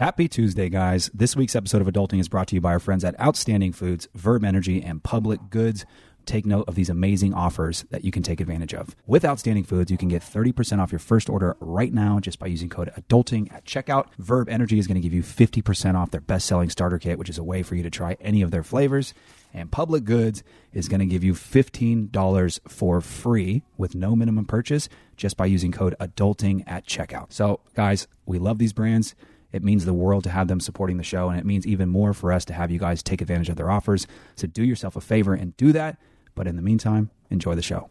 Happy Tuesday, guys. This week's episode of Adulting is brought to you by our friends at Outstanding Foods, Verb Energy, and Public Goods. Take note of these amazing offers that you can take advantage of. With Outstanding Foods, you can get 30% off your first order right now just by using code ADULTING at checkout. Verb Energy is going to give you 50% off their best selling starter kit, which is a way for you to try any of their flavors. And Public Goods is going to give you $15 for free with no minimum purchase just by using code ADULTING at checkout. So, guys, we love these brands. It means the world to have them supporting the show, and it means even more for us to have you guys take advantage of their offers. So do yourself a favor and do that. But in the meantime, enjoy the show.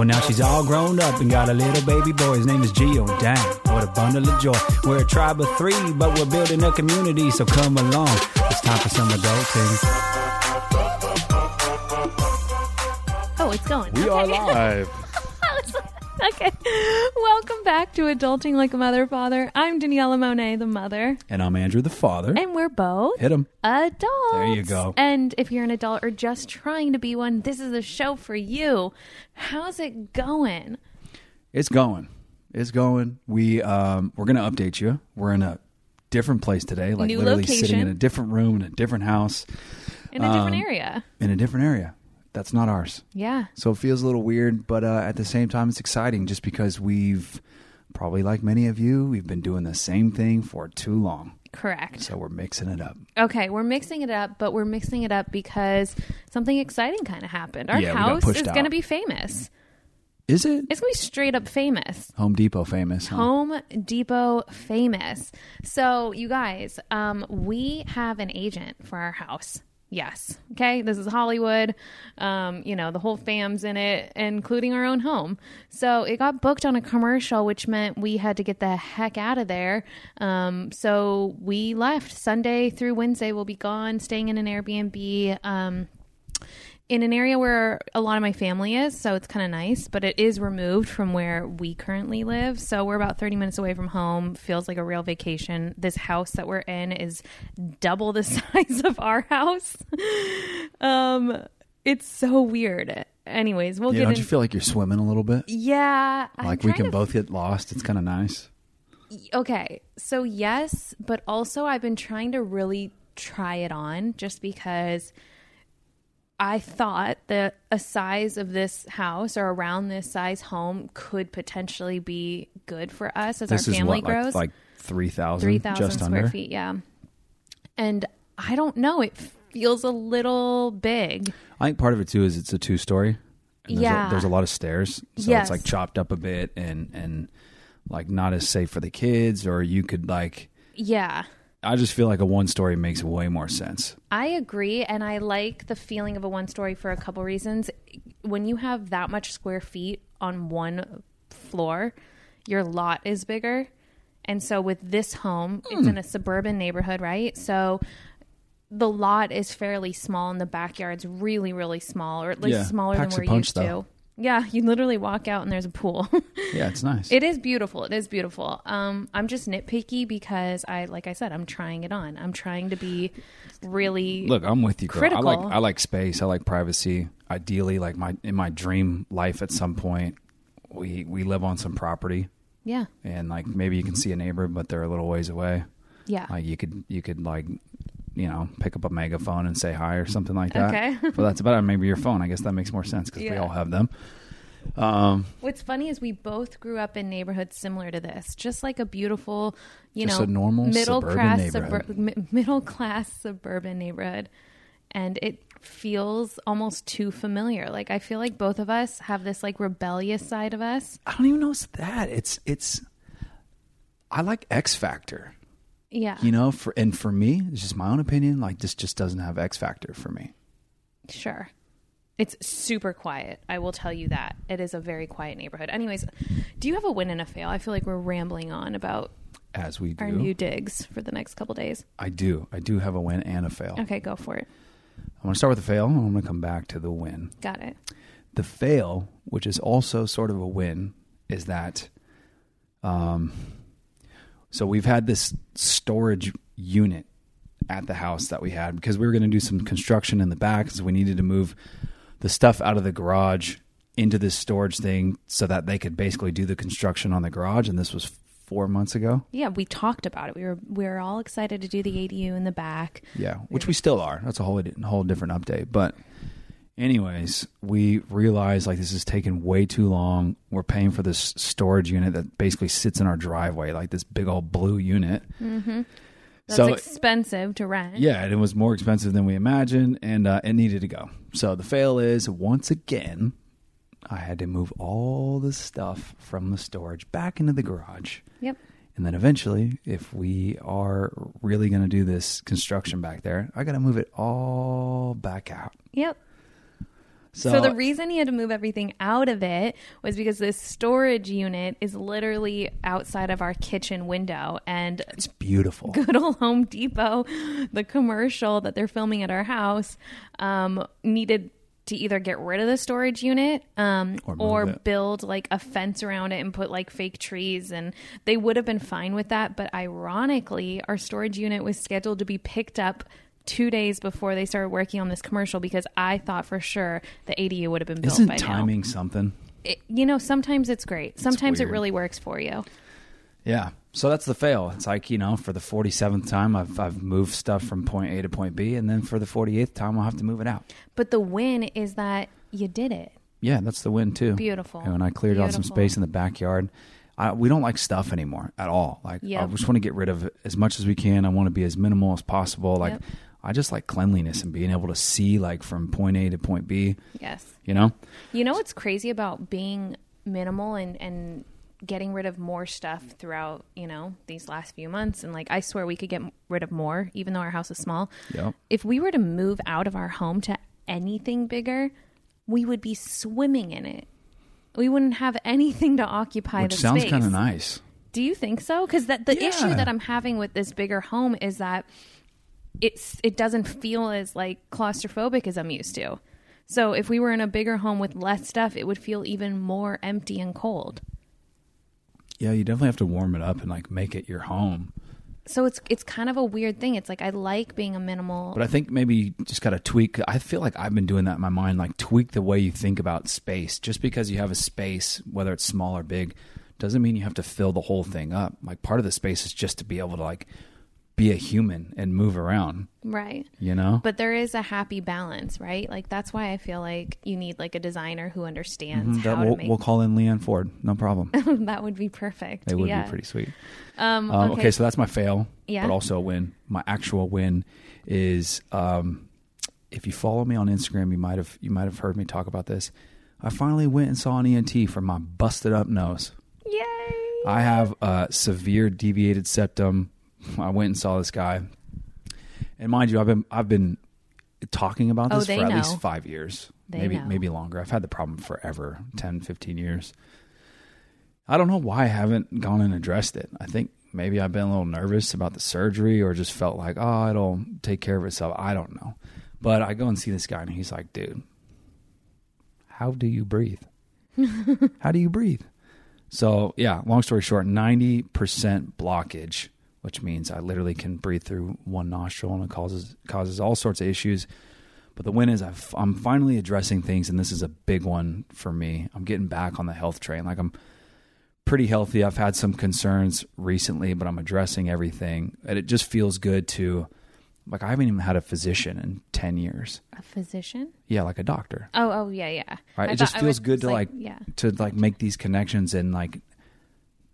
Well, now she's all grown up and got a little baby boy. His name is Gio. Dang, what a bundle of joy. We're a tribe of three, but we're building a community, so come along. It's time for some adulting. Oh, it's going. We are live. okay. Welcome back to Adulting Like a Mother Father. I'm Daniella Monet, the mother, And I'm Andrew the father. and we're both Hit him. adults. There you go. And if you're an adult or just trying to be one, this is a show for you. How's it going? It's going. It's going. We um we're gonna update you. We're in a different place today, like New literally sitting location. in a different room in a different house In a different Um, area. in a different area. That's not ours. Yeah. So it feels a little weird, but uh, at the same time, it's exciting just because we've probably like many of you, we've been doing the same thing for too long. Correct. So we're mixing it up. Okay, we're mixing it up, but we're mixing it up because something exciting kind of happened. Our Yeah, house is going to be famous. Is it It's going to be straight up famous. Home Depot famous? Huh? Home Depot famous. So, you guys, um, we have an agent for our house. Yes. Okay. This is Hollywood. Um, you know, the whole fam's in it, including our own home. So it got booked on a commercial, which meant we had to get the heck out of there. Um, so we left Sunday through Wednesday. We'll be gone, staying in an Airbnb. Um, in an area where a lot of my family is, so it's kind of nice, but it is removed from where we currently live. So we're about 30 minutes away from home. Feels like a real vacation. This house that we're in is double the size of our house. um it's so weird. Anyways, we'll Yeah, get don't in- you feel like you're swimming a little bit? Yeah, Like we can to both get lost. It's kind of nice. okay so yes but also i've been trying to really try it on just because i thought that a size of this house or around this size home could potentially be good for us as This our family what, grows like, like 3,000? 3000 just square under? feet yeah and i don't know it feels a little big I think part of it too is it's a two story. There's Yeah. A, there's a lot of stairs. So Yes. it's like chopped up a bit and, and like not as safe for the kids, or you could like, yeah I just feel like a one story makes way more sense. I agree, and I like the feeling of a one story for a couple reasons. When you have that much square feet on one floor, your lot is bigger. And so with this home, it's Hmm. in a suburban neighborhood, right? So the lot is fairly small and the backyard's really, really small, or at least Yeah, smaller packs than we're punch, used though. to. Yeah, you literally walk out and there's a pool. Yeah, it's nice. It is beautiful. It is beautiful. Um, I'm just nitpicky because I, like I said, I'm trying it on. I'm trying to be really Look, I'm with you. Girl. I like I like space. I like privacy. Ideally, like my in my dream life, at some point, we we live on some property, yeah, and like maybe you can see a neighbor, but they're a little ways away. yeah. Like you could you could like you know pick up a megaphone and say hi or something like that. Okay. well, that's about it. Maybe your phone. I guess that makes more sense because we all have them. Um, What's funny is we both grew up in neighborhoods similar to this, just like a beautiful, you know, normal middle suburban class, middle class suburban neighborhood, and it feels almost too familiar. Like I feel like both of us have this like rebellious side of us. I don't even know it's that. It's it's. I like X Factor. Yeah, You know, for and for me, it's just my own opinion. Like this just doesn't have X Factor for me. Sure. It's super quiet. I will tell you that. It is a very quiet neighborhood. Anyways, do you have a win and a fail? I feel like we're rambling on about as we do. Our new digs for the next couple days. I do. I do have a win and a fail. Okay, go for it. I'm going to start with the fail, and I'm going to come back to the win. Got it. The fail, which is also sort of a win, is that um so we've had this storage unit at the house that we had because we were going to do some construction in the back so we needed to move the stuff out of the garage into this storage thing so that they could basically do the construction on the garage and this was 4 months ago. Yeah, we talked about it. We were we were all excited to do the ADU in the back. Yeah, which we still are. That's a whole whole different update. But anyways, we realized like this is taking way too long. We're paying for this storage unit that basically sits in our driveway, like this big old blue unit. Mm-hmm. That's So- expensive to rent. Yeah, and it was more expensive than we imagined, and uh, it needed to go. So the fail is once again, I had to move all the stuff from the storage back into the garage. Yep. And then eventually, if we are really going to do this construction back there, I got to move it all back out. Yep. So, So, the reason he had to move everything out of it was because this storage unit is literally outside of our kitchen window and it's beautiful. good old Home Depot, the commercial that they're filming at our house, um, needed to either get rid of the storage unit um, Or or, build like a fence around it and put like fake trees. And they would have been fine with that. But ironically, our storage unit was scheduled to be picked up. Two days before they started working on this commercial, because I thought for sure the ADU would have been built Isn't by now timing something? it, you know, sometimes it's great. Sometimes it really works for you. Yeah. So that's the fail. It's like, you know, for the 47th time, I've, I've moved stuff from point A to point B. And then for the 48th time, I'll have to move it out. But the win is that you did it. Yeah, that's the win, too. Beautiful. And I cleared out some space in the backyard, I, we don't like stuff anymore at all. Like, I Yep. just want to get rid of it as much as we can. I want to be as minimal as possible. Like, Yep. I just like cleanliness and being able to see, like, from point A to point B, Yes. you know? You know what's crazy about being minimal and and getting rid of more stuff throughout, you know, these last few months and like I swear we could get rid of more even though our house is small. Yeah. If we were to move out of our home to anything bigger, we would be swimming in it. We wouldn't have anything to occupy Which the sounds kind of nice. Do you think so? Because that the issue that I'm having with this bigger home is that it's it doesn't feel as like claustrophobic as I'm used to. So if we were in a bigger home with less stuff, it would feel even more empty and cold. Yeah, you definitely have to warm it up and, like, make it your home. So it's it's kind of a weird thing. It's like I like being a minimal. But I think maybe you just got to tweak. I feel like I've been doing that in my mind, like tweak the way you think about space. Just because you have a space, whether it's small or big, doesn't mean you have to fill the whole thing up. Like part of the space is just to be able to like be a human and move around, right. you know? But there is a happy balance, right? Like that's why I feel like you need like a designer who understands Mhm, that how we'll, to make we'll call in Leanne Ford. No problem. that would be perfect. It would yeah. be pretty sweet. Um, Um, okay. okay. so that's my fail, Yeah. but also a win. My actual win is um, if you follow me on Instagram, you might have you might have heard me talk about this. I finally went and saw an ENT for my busted up nose. Yay! I have a severe deviated septum. I went and saw this guy, and mind you, I've been I've been talking about Oh, this for at know. least five years, They maybe know. maybe longer. I've had the problem forever 10, 15 years. I don't know why I haven't gone and addressed it. I think maybe I've been a little nervous about the surgery, or just felt like oh, it'll take care of itself. I don't know, but I go and see this guy, and he's like, dude, how do you breathe? how do you breathe? So yeah, long story short, ninety percent blockage, which means I literally can breathe through one nostril, and it causes causes all sorts of issues. But the win is I've, I'm finally addressing things, and this is a big one for me. I'm getting back on the health train. Like I'm pretty healthy. I've had some concerns recently, but I'm addressing everything, and it just feels good to. Like I haven't even had a physician in ten years. A physician? Yeah, like a doctor. Oh, oh yeah, yeah. Right? I it just feels good to like, yeah. to like make these connections and like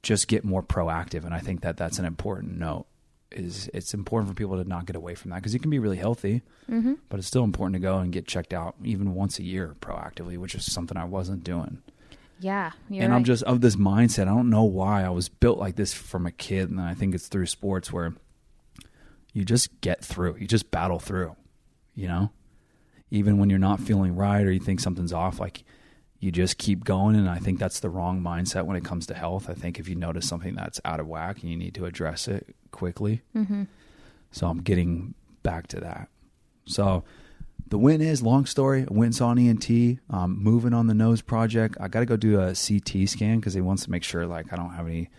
just get more proactive. And I think that that's an important note. Is it's important for people to not get away from that because you can be really healthy, Mm-hmm. but it's still important to go and get checked out even once a year proactively, which is something I wasn't doing. Yeah, and right. I'm just of this mindset. I don't know why I was built like this from a kid, and I think it's through sports where you just get through. You just battle through. You know, even when you're not feeling right or you think something's off, like you just keep going. And I think that's the wrong mindset when it comes to health. I think if you notice something that's out of whack, you need to address it quickly. Mm-hmm. So I'm getting back to that. So the win is long story. Wins on ENT. Um, moving on the nose project. I got to go do a CT scan because he wants to make sure like I don't have any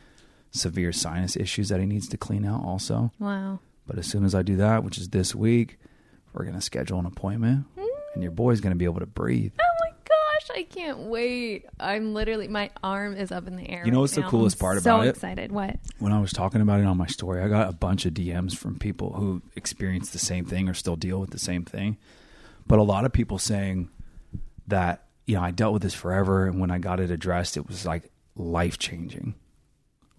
severe sinus issues that he needs to clean out. Also, Wow. but as soon as I do that, which is this week, we're gonna schedule an appointment, and your boy's gonna be able to breathe. Gosh, I can't wait. I'm literally my arm is up in the air. You know right what's the now. coolest I'm part so about it? So excited. What? when I was talking about it on my story, I got a bunch of DMs from people who experienced the same thing or still deal with the same thing. But a lot of people saying that, you know, I dealt with this forever. And when I got it addressed, it was like life changing.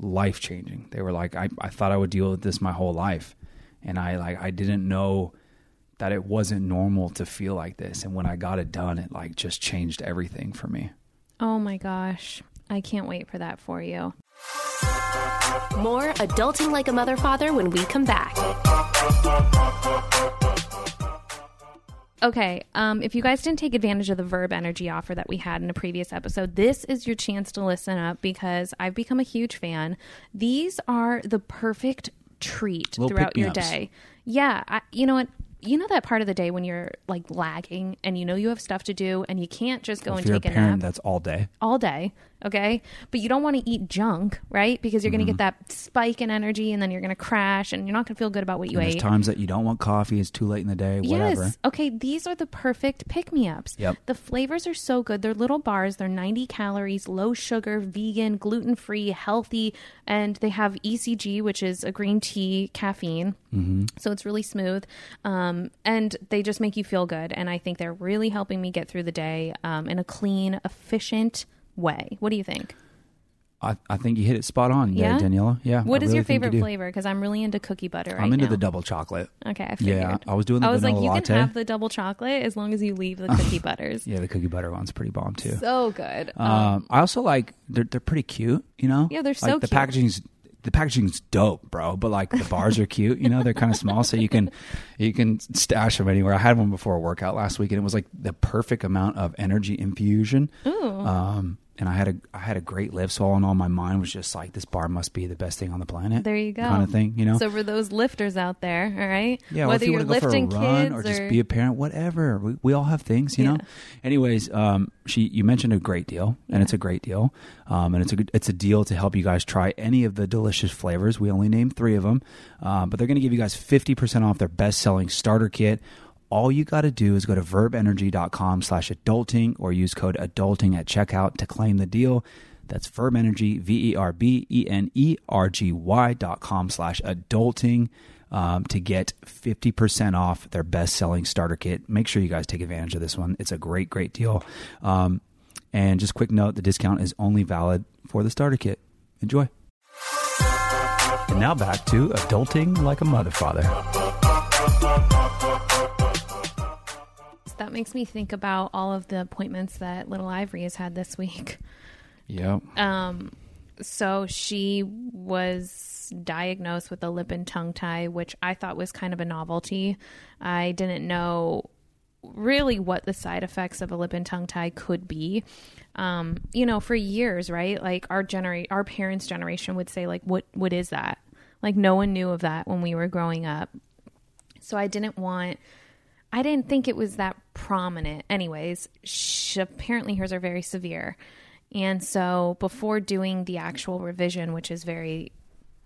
Life changing. They were like, I, I thought I would deal with this my whole life. And I like, I didn't know that it wasn't normal to feel like this. And when I got it done, it like just changed everything for me. Oh my gosh. I can't wait for that for you. More Adulting Like a Mother Father when we come back. Okay, um, if you guys didn't take advantage of the Verb Energy offer that we had in a previous episode, this is your chance to listen up because I've become a huge fan. These are the perfect treat Little throughout your pick-me-ups. day. Yeah, I, you know what? You know that part of the day when you're like lagging and you know you have stuff to do and you can't just go if and you're a take a parent, nap that's all day. all day, okay? But you don't want to eat junk, right? Because you're going Mm-hmm. to get that spike in energy and then you're going to crash and you're not going to feel good about what you And there's ate. times that you don't want coffee. It's too late in the day. Whatever. Yes. Okay, these are the perfect pick me ups. Yep. The flavors are so good. They're little bars. They're 90 calories, low sugar, vegan, gluten free, healthy, and they have ECG, which is a green tea caffeine. Mm-hmm. So it's really smooth. Um, and they just make you feel good. And I think they're really helping me get through the day um, in a clean, efficient way. What do you think? I, I think you hit it spot on, yeah, Yeah? Daniella. Yeah. What I is really your think you favorite flavor? Because I'm really into cookie butter right I'm into now. the double chocolate. Okay, I figured. Yeah, I was doing the I was like, you latte. can have the double chocolate as long as you leave the cookie butters. Yeah, the cookie butter one's pretty bomb too. So good. Um, I also like they're they're pretty cute. You know. Yeah, they're so like, the cute. packaging's the packaging's dope, bro. But like the bars are cute. You know, they're kind of small, so you can you can stash them anywhere. I had one before a workout last week, and it was like the perfect amount of energy infusion. Ooh. Um, and I had a I had a great lift, so all in all, my mind was just like, this bar must be the best thing on the planet. There you go. kind of thing. You know. So for those lifters out there, all right? Yeah, Whether you you're want to go for a lifting run kids or just be a parent, whatever. We, we all have things, you Yeah. know. Anyways, um, she you mentioned a great deal, and it's a great deal, um, and it's a good, it's a deal to help you guys try any of the delicious flavors. We only named three of them, um, but they're going to give you guys fifty percent off their best selling starter kit. All you got to do is go to verbenergy.com slash adulting or use code adulting at checkout to claim the deal. That's verbenergy, V E R B E N E R G Y dot com slash adulting um, to get 50% off their best selling starter kit. Make sure you guys take advantage of this one. It's a great, great deal. Um, and just quick note the discount is only valid for the starter kit. Enjoy. And now back to adulting like a mother father. That makes me think about all of the appointments that little Ivory has had this week. Yep. Um, so she was diagnosed with a lip and tongue tie, which I thought was kind of a novelty. I didn't know really what the side effects of a lip and tongue tie could be. Um, you know, for years, right? Like our genera- our parents' generation would say, like, what what is that? Like no one knew of that when we were growing up. So I didn't want I didn't think it was that prominent. Anyways, she, apparently hers are very severe. And so before doing the actual revision, which is very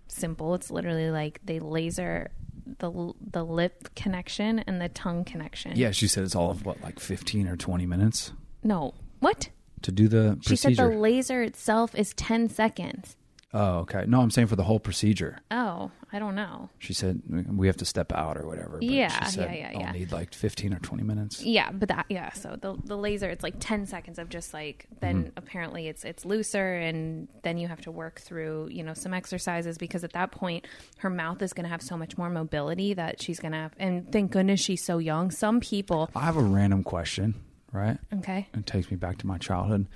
simple, it's literally like they laser the the lip connection and the tongue connection. Yeah, she said it's all of what, like 15 or 20 minutes No. What? to do the She said the laser itself is 10 seconds. Oh, okay. No, I'm saying for the whole procedure. Oh, I don't know. She said we have to step out or whatever. But Yeah, she said yeah, yeah, I'll yeah. need like 15 or 20 minutes. Yeah, but that yeah, so the the laser it's like 10 seconds of just like then mm-hmm. apparently it's it's looser and then you have to work through, you know, some exercises because at that point her mouth is going to have so much more mobility that she's going to have and thank goodness she's so young. Some people, I have a random question, right? okay. It takes me back to my childhood.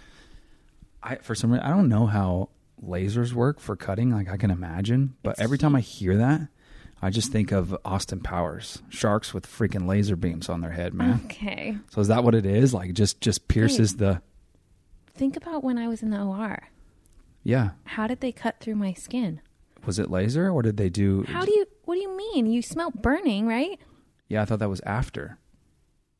I for some reason I don't know how lasers work for cutting. Like I can imagine, but every time I hear that, I just think of Austin Powers, sharks with freaking laser beams on their head, man. Okay. So is that what it is? Like just just pierces the think about when I was in the OR. Yeah. How did they cut through my skin? Was it laser or did they do? How do you? What do you mean? You smell burning, right? Yeah, I thought that was after,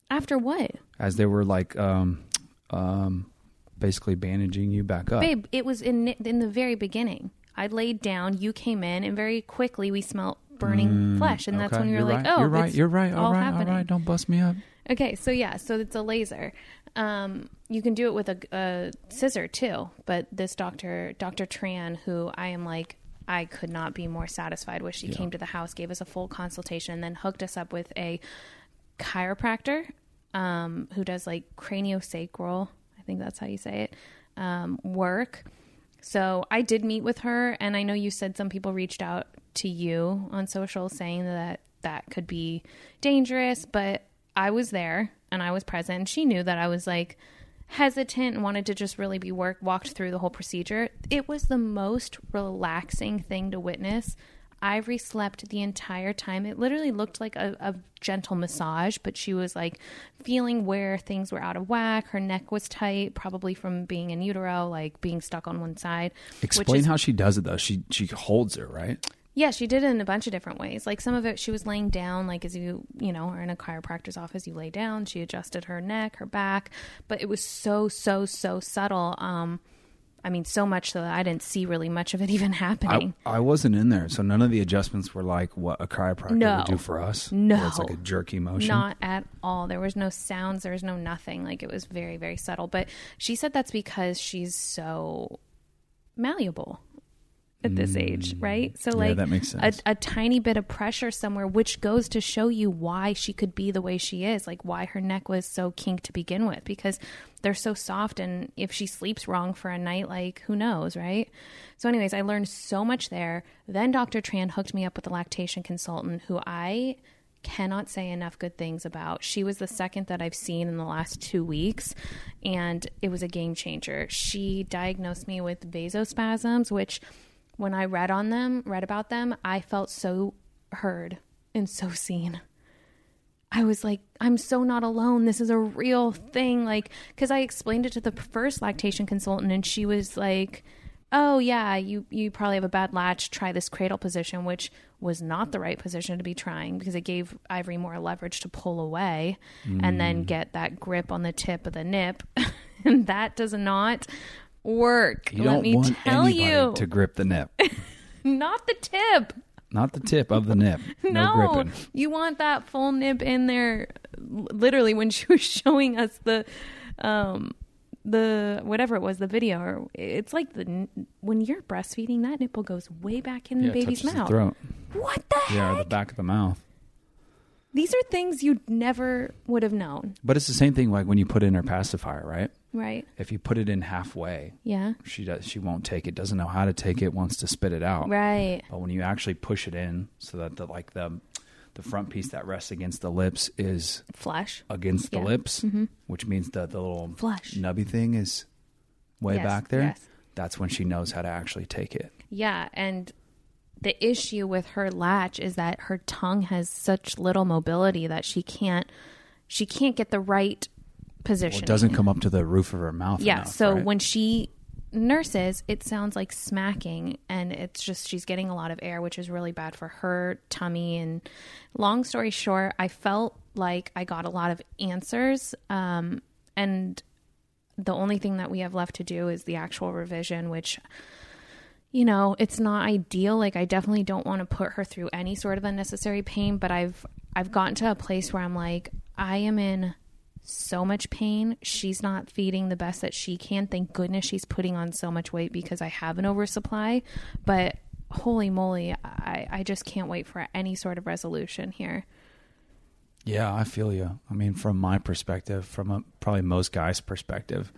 After what, as they were like, um, um, basically bandaging you back up. babe? It was in in the very beginning. I laid down. You came in, and very quickly we smelled burning flesh, and that's Mm, when you were you're like, right. "Oh, you're right. You're right. all All right. happening." All right. Don't bust me up. Okay, so yeah, so it's a laser. Um, you can do it with a, a scissor too, but this doctor, Dr. Tran, who I am like, I could not be more satisfied with. She came to the house, gave us a full consultation, and then hooked us up with a chiropractor um, who does like craniosacral, think that's how you say it, um, work. So I did meet with her, and I know you said some people reached out to you on social saying that that could be dangerous, but I was there and I was present. She knew that I was like hesitant and wanted to just really be work walked through the whole procedure. It was the most relaxing thing to witness. Ivory slept the entire time. It literally looked like a, a gentle massage, but she was like feeling where things were out of whack. Her neck was tight, probably from being in utero, like being stuck on one side. Explain is- how she does it though. She she holds her right. yeah, she did it in a bunch of different ways. Like some of it, she was laying down, like as you, you know, are in a chiropractor's office, you lay down. She adjusted her neck, her back, but it was so, so, so subtle. Um, I mean, so much so that I didn't see really much of it even happening. I, I wasn't in there, so none of the adjustments were like what a chiropractor No. would do for us. No. it's like a jerky motion. Not at all. There was no sounds. There was no nothing. Like it was very, very subtle. But she said that's because she's so malleable at this age, right? So Mm. Yeah, like that makes sense. A, a tiny bit of pressure somewhere, which goes to show you why she could be the way she is, like why her neck was so kinked to begin with, because they're so soft. And if she sleeps wrong for a night, like who knows, right? So, anyways, I learned so much there. Then Dr. Tran hooked me up with a lactation consultant who I cannot say enough good things about. She was the second that I've seen in the last two weeks, and it was a game changer. She diagnosed me with vasospasms, which when I read on them, read about them, I felt so heard and so seen. I was like, I'm so not alone. This is a real thing. Like, because I explained it to the first lactation consultant, and she was like, "Oh yeah, you you probably have a bad latch. Try this cradle position," which was not the right position to be trying because it gave Ivory more leverage to pull away and then mm. get that grip on the tip of the nip, and that does not work. You Let don't me tell you, to grip the nip, not the tip. not the tip of the nip. No, No, gripping. you want that full nip in there. Literally, when she was showing us the, um, the whatever it was, the video, or it's like the when you're breastfeeding, that nipple goes way back in Yeah, the baby's the mouth. throat. What the Yeah, heck? the back of the mouth. These are things you never would have known, But it's the same thing like when you put in her pacifier, right? Right? If you put it in halfway, Yeah, she does she won't take it, doesn't know how to take it, wants to spit it out. right. But when you actually push it in so that the like the the front piece that rests against the lips is Flesh. against the Yeah. Mm-hmm. lips, which means that the little Flush. nubby thing is way Yes, back there. yes. That's when she knows how to actually take it. Yeah, and the issue with her latch is that her tongue has such little mobility that she can't she can't get the right position. Well, it doesn't come up to the roof of her mouth. Yeah, enough, so right? when she nurses, it sounds like smacking and it's just she's getting a lot of air, which is really bad for her tummy and long story short, I felt like I got a lot of answers um and the only thing that we have left to do is the actual revision, which you know, it's not ideal. Like I definitely don't want to put her through any sort of unnecessary pain, but I've I've gotten to a place where I'm like, I am in so much pain. She's not feeding the best that she can. Thank goodness she's putting on so much weight because I have an oversupply. But holy moly, I, I just can't wait for any sort of resolution here. Yeah, I feel you. I mean, from my perspective, from a, probably most guys' perspective,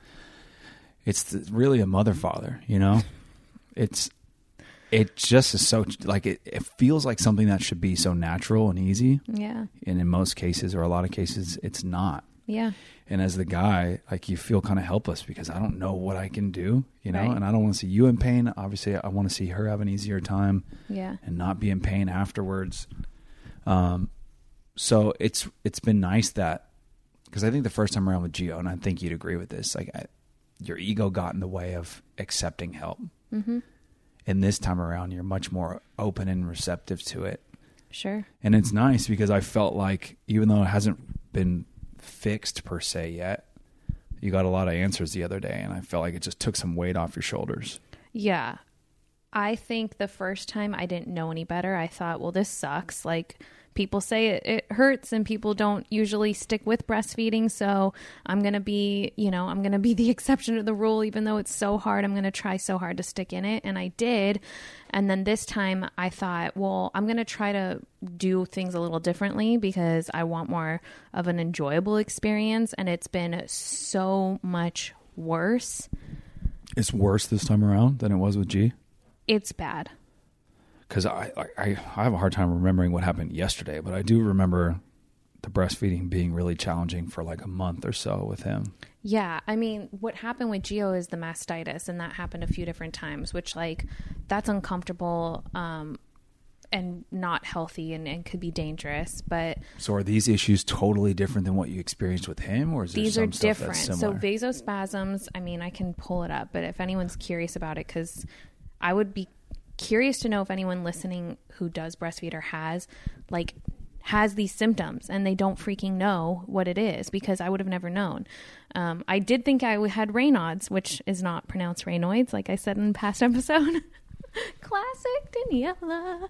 it's really a mother father. You know, it's it just is so like it, it feels like something that should be so natural and easy, Yeah. and in most cases or a lot of cases, it's not. Yeah. And as the guy, like you feel kind of helpless because I don't know what I can do, you know, Right. and I don't want to see you in pain. Obviously, I want to see her have an easier time Yeah. and not be in pain afterwards. Um, so it's it's been nice that because I think the first time around with Gio, and I think you'd agree with this, like I, your ego got in the way of accepting help. Mm-hmm. And this time around, you're much more open and receptive to it. Sure. And it's nice because I felt like, even though it hasn't been fixed per se yet, you got a lot of answers the other day. And I felt like it just took some weight off your shoulders. Yeah. I think the first time I didn't know any better. I thought, well, this sucks. Like, people say it, it hurts and people don't usually stick with breastfeeding. So I'm going to be, you know, I'm going to be the exception to the rule, even though it's so hard. I'm going to try so hard to stick in it. And I did. And then this time I thought, well, I'm going to try to do things a little differently because I want more of an enjoyable experience. And it's been so much worse. It's worse this time around than it was with G. It's bad. Because I, I I have a hard time remembering what happened yesterday, but I do remember the breastfeeding being really challenging for like a month or so with him. Yeah, I mean, what happened with Gio is the mastitis, and that happened a few different times, which like that's uncomfortable um, and not healthy, and, and could be dangerous. But So are these issues totally different than what you experienced with him, or is these are different. So vasospasms. I mean, I can pull it up, but if anyone's curious about it, because I would be curious to know if anyone listening who does breastfeed or has like has these symptoms and they don't freaking know what it is because I would have never known. Um, I did think I had Raynaud's, which is not pronounced Raynoids, like I said in past episode. Classic Daniella.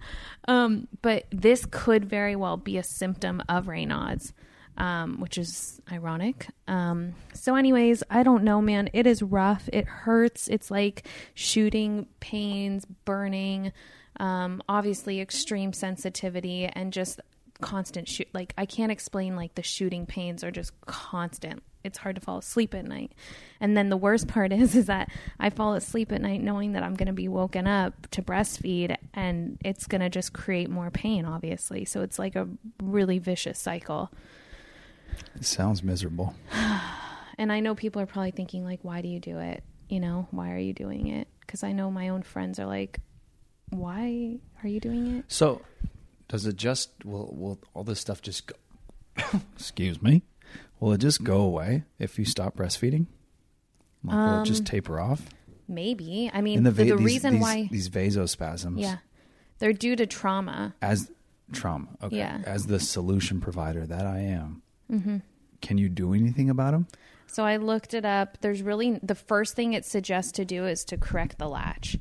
Um, but this could very well be a symptom of Raynaud's, um, which is ironic. Um, so, anyways, I don't know, man. It is rough. It hurts. It's like shooting pains, burning, um, obviously extreme sensitivity, and just constant shoot. Like I can't explain. Like the shooting pains are just constant. It's hard to fall asleep at night. And then the worst part is, is that I fall asleep at night knowing that I'm going to be woken up to breastfeed, and it's going to just create more pain. Obviously, so it's like a really vicious cycle. It sounds miserable. And I know people are probably thinking, like, why do you do it? You know, why are you doing it? Because I know my own friends are like, why are you doing it? So does it just will will all this stuff just go? excuse me. Will it just go away if you stop breastfeeding? Like, will it just um, taper off? Maybe. I mean, the, va- the these- reason these, why, these vasospasms, yeah, they're due to trauma. as trauma. Okay, Yeah. as the solution provider that I am, Mm-hmm. can you do anything about them? So I looked it up. There's really the first thing it suggests to do is to correct the latch.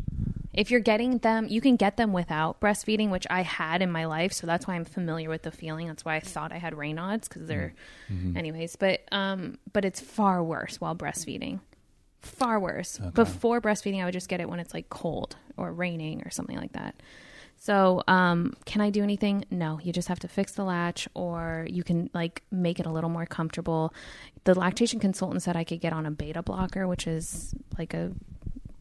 If you're getting them, you can get them without breastfeeding, which I had in my life, so that's why I'm familiar with the feeling. That's why I thought I had Raynaud's because they're, anyways. But um, but it's far worse while breastfeeding, far worse. Before breastfeeding, I would just get it when it's like cold or raining or something like that. So, um, can I do anything? No, you just have to fix the latch or you can like make it a little more comfortable. The lactation consultant said I could get on a beta blocker, which is like a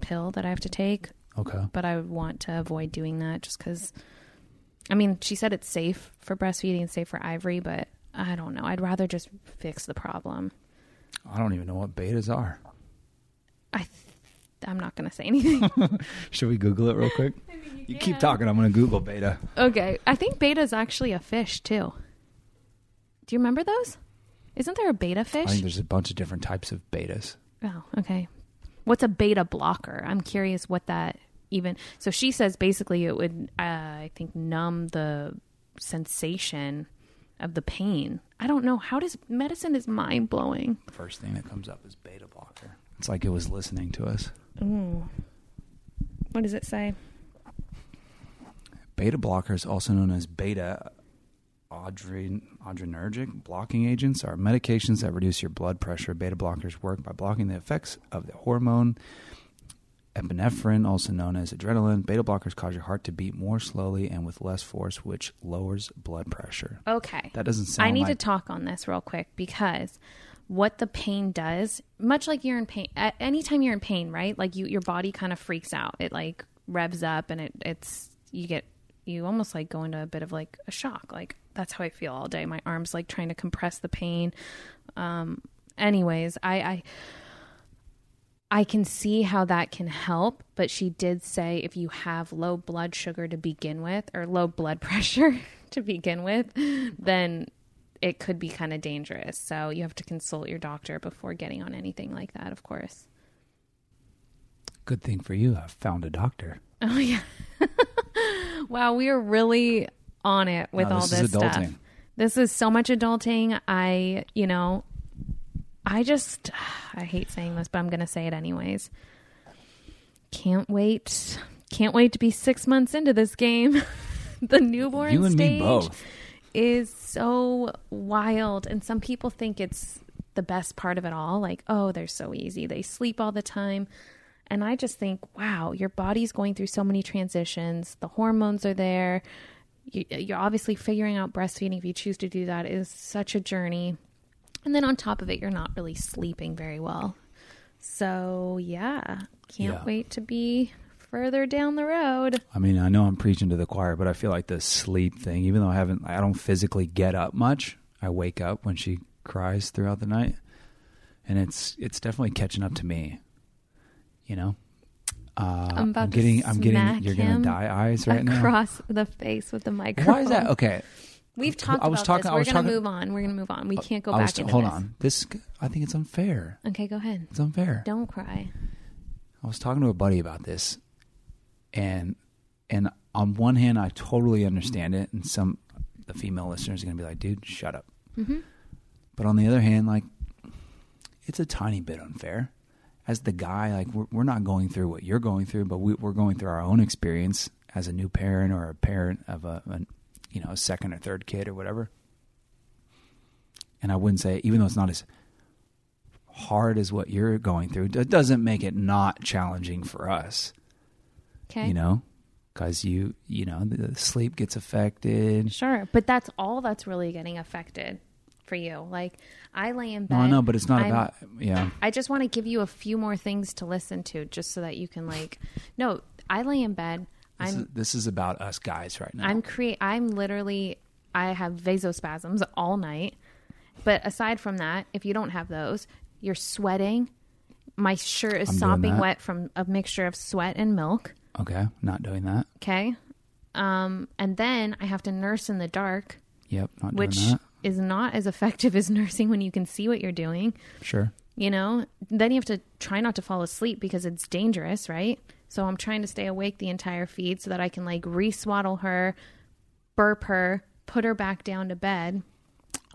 pill that I have to take, Okay. but I would want to avoid doing that just because, I mean, she said it's safe for breastfeeding and safe for Ivory, but I don't know. I'd rather just fix the problem. I don't even know what betas are. I, th- I'm not going to say anything. Should we Google it real quick? You keep talking. I'm going to Google beta. Okay. I think beta is actually a fish too. Do you remember those? Isn't there a beta fish? I fish? think there's a bunch of different types of betas. Oh, okay. What's a beta blocker? I'm curious what that even. So she says basically it would, uh, I think, numb the sensation of the pain. I don't know. How does medicine is mind blowing? First thing that comes up is beta blocker. It's like it was listening to us. Ooh. What does it say? Beta blockers, also known as beta adrenergic blocking agents, are medications that reduce your blood pressure. Beta blockers work by blocking the effects of the hormone epinephrine, also known as adrenaline. Beta blockers cause your heart to beat more slowly and with less force, which lowers blood pressure. Okay. That doesn't sound I need like to talk on this real quick because what the pain does, much like you're in pain, at anytime you're in pain, right? Like you, your body kind of freaks out. It like revs up and it, it's, you get, you almost like go into a bit of like a shock. Like that's how I feel all day. My arms like trying to compress the pain. Um, anyways, I, I, I can see how that can help, but she did say if you have low blood sugar to begin with or low blood pressure to begin with, then it could be kind of dangerous. So you have to consult your doctor before getting on anything like that, of course. Good thing for you, I found a doctor. Oh yeah. Wow, we are really on it with No, all this this is stuff. This is so much adulting. I, you know, I just I hate saying this, but I'm going to say it anyways. Can't wait. Can't wait to be 6 months into this game. the newborn you and stage me both. is so wild and some people think it's the best part of it all like oh they're so easy they sleep all the time and i just think wow your body's going through so many transitions the hormones are there you, you're obviously figuring out breastfeeding if you choose to do that is such a journey and then on top of it you're not really sleeping very well so yeah can't Yeah. wait to be further down the road I mean, I know I'm preaching to the choir, but I feel like the sleep thing, even though I haven't, I don't physically get up much. I wake up when she cries throughout the night, and it's it's definitely catching up to me. You know, uh, I'm about to getting, I'm getting, you're gonna die eyes right now. across the face with the microphone. Why is that? Okay, We've talked I was about talking- this. We're going to move on. We're going to move on. We can't go back into hold this. on. This, I think it's unfair. Okay, go ahead. It's unfair. Don't cry. I was talking to a buddy about this, and and on one hand, I totally understand it, and some the female listeners are gonna be like, "Dude, shut up." Mm-hmm. But on the other hand, like, it's a tiny bit unfair. As the guy, like, we're we're not going through what you're going through, but we, we're going through our own experience as a new parent or a parent of a, a you know a second or third kid or whatever. And I wouldn't say, even though it's not as hard as what you're going through, it doesn't make it not challenging for us. Okay. You know, because you you know the sleep gets affected. Sure. But that's all that's really getting affected for you. Like, I lay in bed. No, I know, but it's not I'm- about yeah. I just want to give you a few more things to listen to just so that you can, like, no, I lay in bed. This, I'm is, this is about us guys right now. I'm create. I'm literally. I have vasospasms all night. But aside from that, if you don't have those, you're sweating. My shirt is I'm sopping wet from a mixture of sweat and milk. okay, not doing that. Okay. Um, and then I have to nurse in the dark, Yep, not which doing that. Is not as effective as nursing when you can see what you're doing. Sure. You know, then you have to try not to fall asleep because it's dangerous, right? So I'm trying to stay awake the entire feed so that I can like re-swaddle her, burp her, put her back down to bed,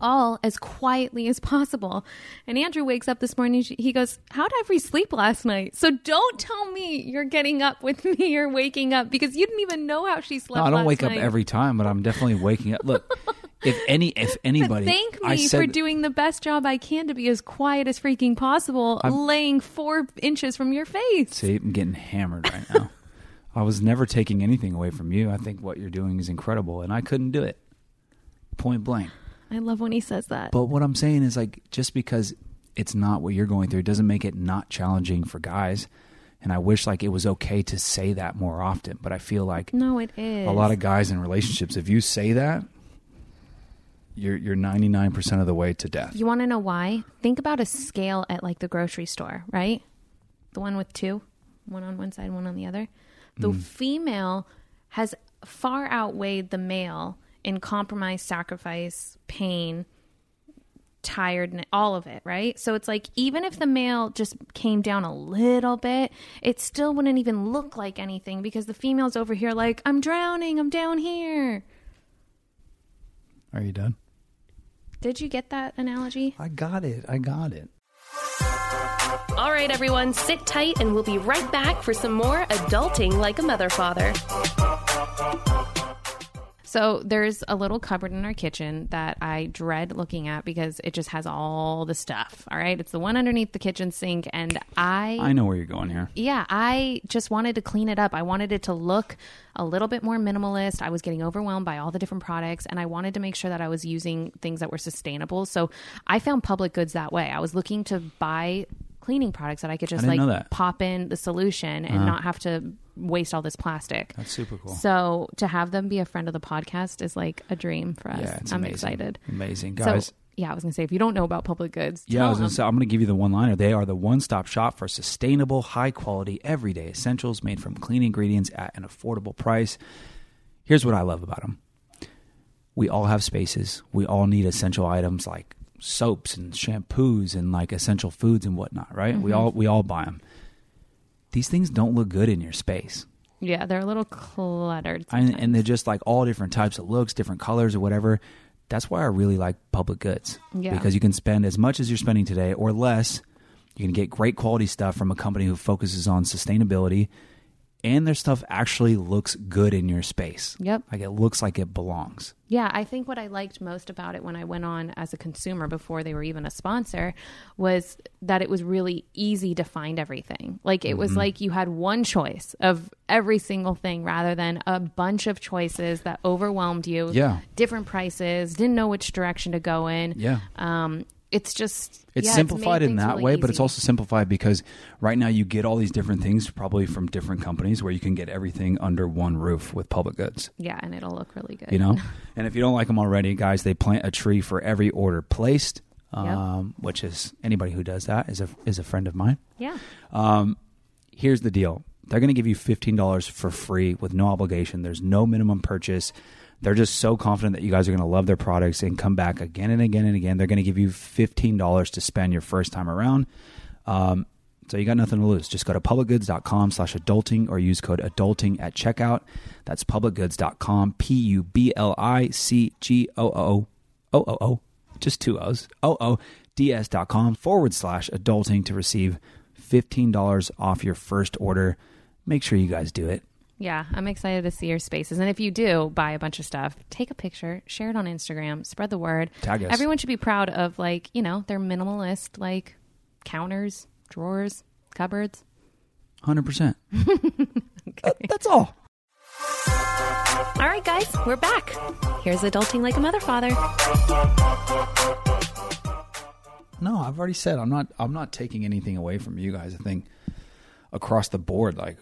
all as quietly as possible. And Andrew wakes up this morning. He goes, "How did Ivory sleep last night?" So don't tell me you're getting up with me or waking up because you didn't even know how she slept. No, I don't wake up every time, but I'm definitely waking up. Look, if any, if But anybody, thank I me said, for doing the best job I can to be as quiet as freaking possible, laying four inches from your face. See, I'm getting hammered right now. I was never taking anything away from you. I think what you're doing is incredible, and I couldn't do it. Point blank. I love when he says that. But what I'm saying is like just because it's not what you're going through doesn't make it not challenging for guys. And I wish like it was okay to say that more often. But I feel like no, it is. a lot of guys in relationships, if you say that, you're you're 99 percent of the way to death. You want to know why? Think about a scale at like the grocery store, right? The one with two, one on one side, one on the other. The Mm. female has far outweighed the male in compromise, sacrifice, pain, tiredness, all of it, right? So it's like even if the male just came down a little bit, it still wouldn't even look like anything because the female's over here like, I'm drowning, I'm down here. Are you done? Did you get that analogy? I got it. I got it. All right, everyone, sit tight and we'll be right back for some more adulting like a mother father. So there's a little cupboard in our kitchen that I dread looking at because it just has all the stuff. All right. It's the one underneath the kitchen sink. And I, I know where you're going here. yeah, I just wanted to clean it up. I wanted it to look a little bit more minimalist. I was getting overwhelmed by all the different products and I wanted to make sure that I was using things that were sustainable. So I found public goods that way. I was looking to buy cleaning products that I could just didn't like pop in the solution and uh-huh. not have to waste all this plastic. That's super cool. So to have them be a friend of the podcast is like a dream for us. yeah, I'm amazing. excited. Amazing, So guys. yeah, I was gonna say if you don't know about public goods, Yeah, I was gonna them. say, I'm going to give you the one liner. They are the one stop shop for sustainable, high quality, everyday essentials made from clean ingredients at an affordable price. Here's what I love about them we all have spaces, we all need essential items like soaps and shampoos and like essential foods and whatnot, right? We mm-hmm. all we all buy them. These things don't look good in your space. Yeah, they're a little cluttered. I, and they're just like all different types of looks, different colors, or whatever. That's why I really like public goods Yeah. because you can spend as much as you're spending today or less. You can get great quality stuff from a company who focuses on sustainability, and their stuff actually looks good in your space. Yep. like it looks like it belongs. Yeah, I think what I liked most about it when I went on as a consumer before they were even a sponsor was that it was really easy to find everything. Like it Mm-hmm. was like you had one choice of every single thing rather than a bunch of choices that overwhelmed you. Yeah. Different prices, didn't know which direction to go in. Yeah. Um it's just It's yeah, simplified made in that really way, but it's also simplified because right now you get all these different things probably from different companies where you can get everything under one roof with public goods. Yeah, and it'll look really good. You know, and if you don't like them already, guys, they plant a tree for every order placed, um, which is anybody who does that is a is a friend of mine. Yeah. Um, here's the deal: they're going to give you fifteen dollars for free with no obligation. There's no minimum purchase. They're just so confident that you guys are going to love their products and come back again and again and again. They're going to give you fifteen dollars to spend your first time around. Um, so you got nothing to lose. Just go to publicgoods.com slash adulting or use code adulting at checkout. That's publicgoods.com, P U B L I C G O O O O O, just two O's, O O D S dot com forward slash adulting to receive $15 off your first order. Make sure you guys do it. Yeah, I'm excited to see your spaces. And if you do buy a bunch of stuff, take a picture, share it on Instagram, spread the word. Tag us. Everyone should be proud of like, you know, their minimalist like counters, drawers, cupboards. 100%. Uh, that's all. All right, guys, we're back. Here's Adulting Like a Mother Father. No, I've already said I'm not I'm not taking anything away from you guys. I think across the board like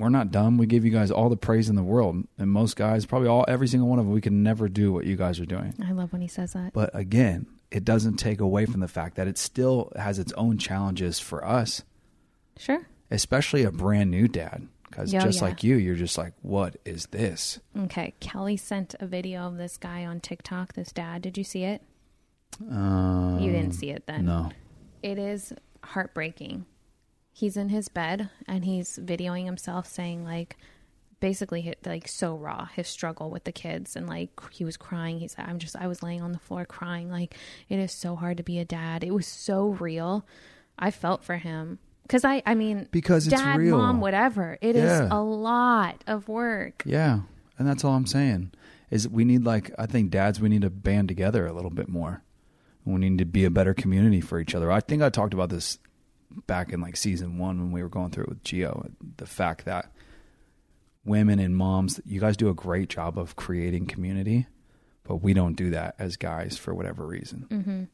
we're not dumb. We give you guys all the praise in the world. And most guys, probably all every single one of them, we can never do what you guys are doing. I love when he says that. But again, it doesn't take away from the fact that it still has its own challenges for us, Sure. especially a brand new dad. Because just yeah. like you, you're just like, what is this? Okay. Kelly sent a video of this guy on TikTok, this dad. Did you see it? Um, you didn't see it then. No. It is heartbreaking. He's in his bed and he's videoing himself saying like basically hit like so raw his struggle with the kids and like he was crying. He said I'm just I was laying on the floor crying like it is so hard to be a dad. It was so real. I felt for him cuz I I mean Because it's dad, real. mom, whatever. It is Yeah. a lot of work. Yeah. And that's all I'm saying is we need like, I think dads, we need to band together a little bit more. We need to be a better community for each other. I think I talked about this back in like season one when we were going through it with Gio. The fact that women and moms, you guys do a great job of creating community, but we don't do that as guys for whatever reason. Mm-hmm.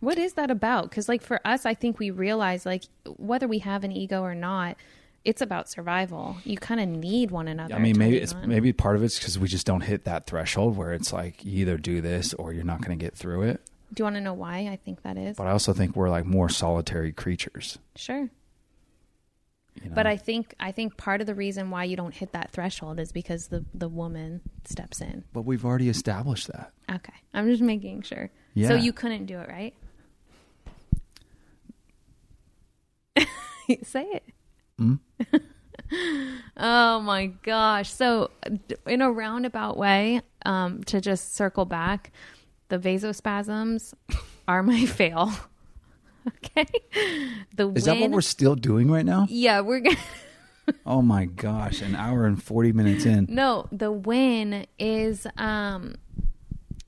What is that about? Because, like, for us, I think we realize, like, whether we have an ego or not, it's about survival. You kind of need one another. I mean, maybe it's on. maybe part of it's because we just don't hit that threshold where it's like you either do this or you're not going to get through it. Do you want to know why I think that is? But I also think we're like more solitary creatures. Sure. You know? But I think I think part of the reason why you don't hit that threshold is because the the woman steps in. But we've already established that. Okay, I'm just making sure. Yeah. So you couldn't do it, right? Say it. Hmm? oh my gosh! So, in a roundabout way, um, to just circle back, the vasospasms are my fail. okay. The Is that what we're still doing right now? Yeah, we're gonna. Oh my gosh, an hour and 40 minutes in. No, the win is um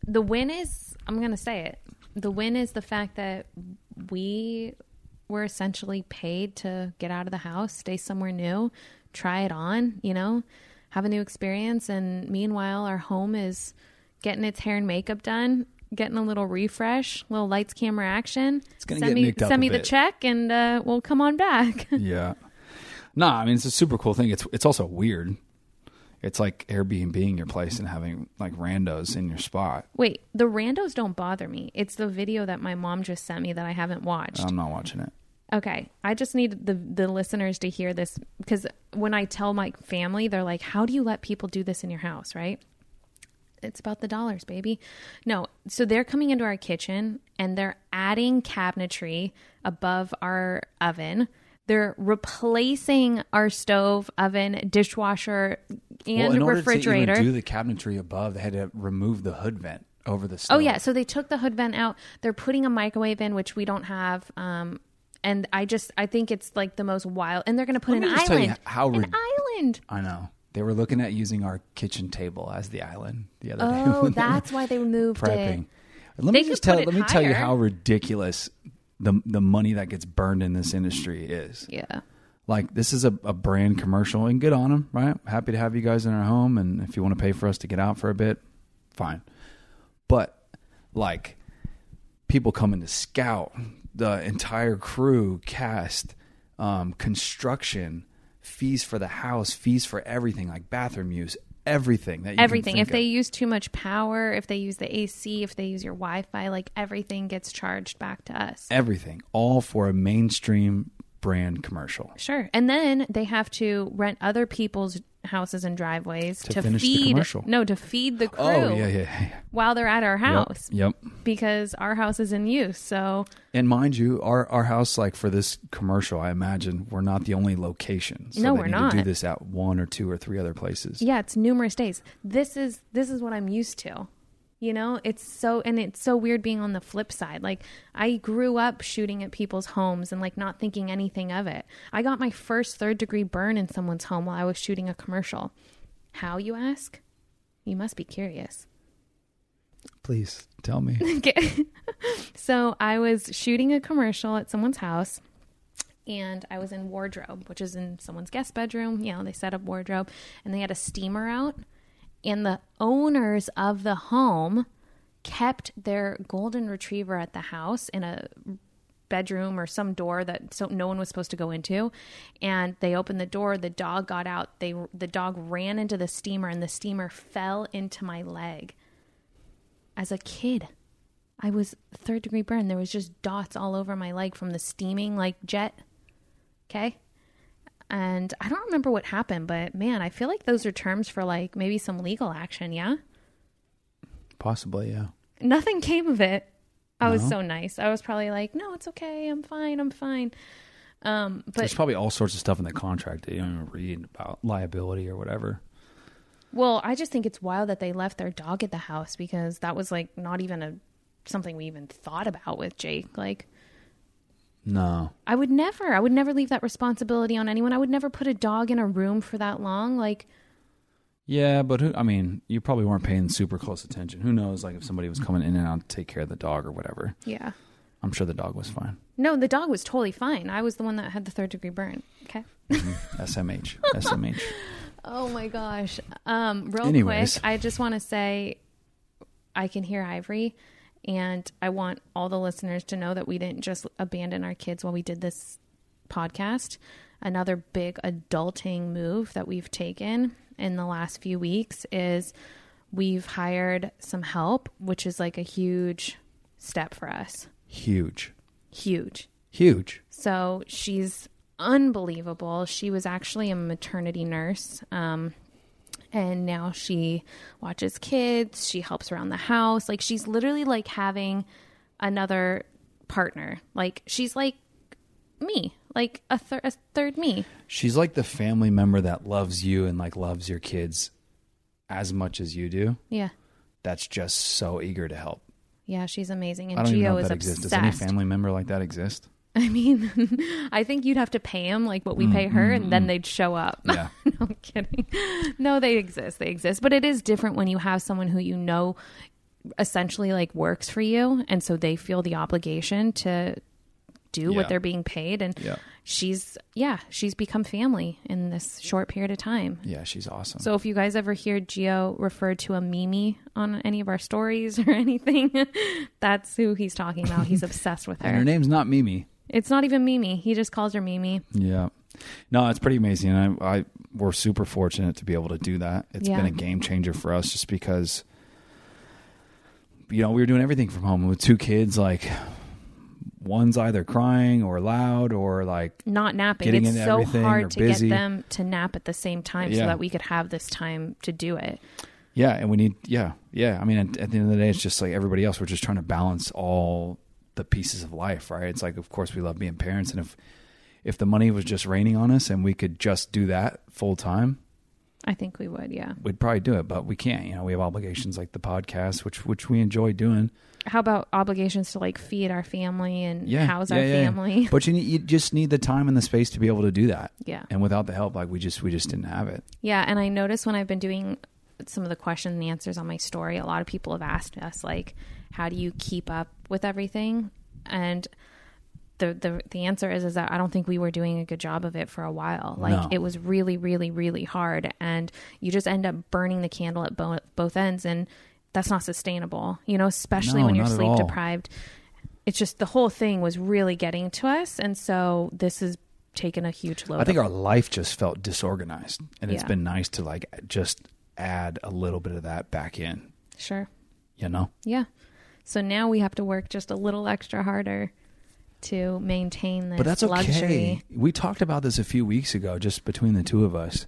the win is I'm going to say it. The win is the fact that we were essentially paid to get out of the house, stay somewhere new, try it on, you know, have a new experience and meanwhile our home is getting its hair and makeup done, getting a little refresh, little lights camera action. It's gonna send get me nicked up send a me the check and uh we'll come on back. Yeah. No, I mean it's a super cool thing. It's it's also weird. It's like Airbnb your place and having like randos in your spot. Wait, the randos don't bother me. It's the video that my mom just sent me that I haven't watched. I'm not watching it. okay, I just need the the listeners to hear this because when I tell my family, they're like, "How do you let people do this in your house?" Right? It's about the dollars, baby. No, so they're coming into our kitchen and they're adding cabinetry above our oven. They're replacing our stove, oven, dishwasher, and well, in order refrigerator. to even do the cabinetry above, they had to remove the hood vent over the stove. Oh yeah, so they took the hood vent out. They're putting a microwave in, which we don't have. Um, and I just I think it's like the most wild. And they're going to put Let an me just tell you island. how an island. I know. They were looking at using our kitchen table as the island the other day. Oh, they were that's why they moved prepping. it. Let They me just tell. Let me tell you how ridiculous the the money that gets burned in this industry is. Yeah. Like this is a, a brand commercial, and good on them, right? Happy to have you guys in our home, and if you want to pay for us to get out for a bit, fine. But like people coming to scout, the entire crew, cast, um, construction, fees for the house, fees for everything, like bathroom use, everything that you can everything. If they use too much power, if they use the AC, if they use your Wi-Fi, like everything gets charged back to us. everything, all for a mainstream brand commercial. Sure. And then they have to rent other people's houses and driveways To to, finish the feed commercial. no to feed the oh, crew Oh yeah, yeah, yeah. while they're at our house Yep. yep. because our house is in use. So And mind you, our our house, like for this commercial, I imagine we're not the only location. So No, we're not. To do this at one or two or three other places. yeah, it's numerous days. This is this is what I'm used to. You know, it's so and it's so weird being on the flip side. Like I grew up shooting at people's homes and like not thinking anything of it. I got my first third degree burn in someone's home while I was shooting a commercial. How you ask? You must be curious. Please tell me. Okay. so I was shooting a commercial at someone's house and I was in wardrobe, which is in someone's guest bedroom. You know, they set up wardrobe and they had a steamer out. And the owners of the home kept their golden retriever at the house in a bedroom or some door that so no one was supposed to go into and they opened the door the dog got out they the dog ran into the steamer and the steamer fell into my leg as a kid I was third degree burn. There was just dots all over my leg from the steaming like jet. Okay. And I don't remember what happened, but man, I feel like those are terms for like maybe some legal action. Yeah. Possibly, yeah. Nothing came of it. I was so nice. I was probably like, no, it's okay. I'm fine. I'm fine. Um, but There's probably all sorts of stuff in the contract that you don't even read about liability or whatever. well, I just think it's wild that they left their dog at the house because that was like not even a something we even thought about with Jake. Like, No. I would never. I would never leave that responsibility on anyone. I would never put a dog in a room for that long. Like, Yeah, but who, I mean, you probably weren't paying super close attention. Who knows? Like if somebody was coming in and out to take care of the dog or whatever. yeah. I'm sure the dog was fine. No, the dog was totally fine. I was the one that had the third degree burn. Okay. SMH. SMH. Oh my gosh. Um, real Anyways. quick, I just want to say I can hear Ivory, and I want all the listeners to know that we didn't just abandon our kids while we did this podcast. Another big adulting move that we've taken in the last few weeks is we've hired some help, which is like a huge step for us. Huge. Huge. Huge. So she's unbelievable. She was actually a maternity nurse. Um, and now she watches kids. She helps around the house. Like she's literally like having another partner. Like she's like me, like a, thir- a third me. She's like the family member that loves you and like loves your kids as much as you do. Yeah. That's just so eager to help. Yeah, she's amazing. I And don't even know Gio if is that obsessed. exists. Does any family member like that exist? I mean, I think you'd have to pay him like what we pay her, and then mm-hmm. they'd show up. Yeah. no, I'm kidding. No, they exist. They exist. But it is different when you have someone who you know essentially like works for you. And so they feel the obligation to do Yeah. what they're being paid. And Yeah. she's, yeah, she's become family in this short period of time. Yeah, she's awesome. So if you guys ever hear Gio referred to a Mimi on any of our stories or anything, that's who he's talking about. He's obsessed with and her her. name's not Mimi. It's not even Mimi. He just calls her Mimi. Yeah. No, it's pretty amazing. I, I we're super fortunate to be able to do that. It's Yeah. been a game changer for us just because you know, we were doing everything from home with two kids like one's either crying or loud or like not napping. It's so hard to busy. get them to nap at the same time so that we could have this time to do it. yeah, and we need yeah, yeah. I mean at, at the end of the day it's just like everybody else we're just trying to balance all the pieces of life, right? It's like of course we love being parents and if if the money was just raining on us and we could just do that full time, I think we would, yeah. we'd probably do it. But we can't. You know, we have obligations like the podcast, which which we enjoy doing. How about obligations to like feed our family and Yeah, house yeah, our yeah, yeah. family? But you need, you just need the time and the space to be able to do that. Yeah. And without the help, like we just we just didn't have it. Yeah, and I noticed when I've been doing some of the questions and answers on my story, a lot of people have asked us like, "How do you keep up with everything?" And the the the answer is is that I don't think we were doing a good job of it for a while. Like No. it was really, really, really hard, and you just end up burning the candle at bo- both ends, and that's not sustainable. You know, especially No, when you're sleep deprived. It's just the whole thing was really getting to us, and so this has taken a huge load. I think our life just felt disorganized, and it's been nice to like just add a little bit of that back in. sure. You know, Yeah. So now we have to work just a little extra harder to maintain this but that's luxury. okay. We talked about this a few weeks ago, just between the two of us.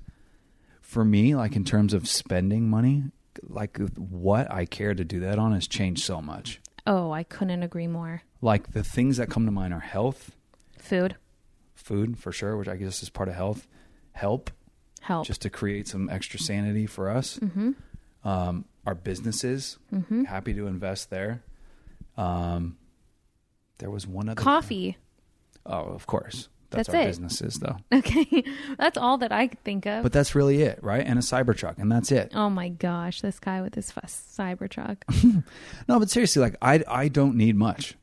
For me, like in terms of spending money, like what I care to do that on has changed so much. Oh, I couldn't agree more. Like the things that come to mind are health, Food, food for sure, which I guess is part of health, help, help. just to create some extra sanity for us. mm-hmm. Um, our businesses, Mm-hmm. happy to invest there. Um, there was one other Coffee. Oh, of course, that's, That's our it. businesses though. Okay. that's all that I could think of. But that's really it, right? And a Cybertruck, and that's it. oh my gosh, this guy with his fuss Cybertruck. No, but seriously, like I, I don't need much.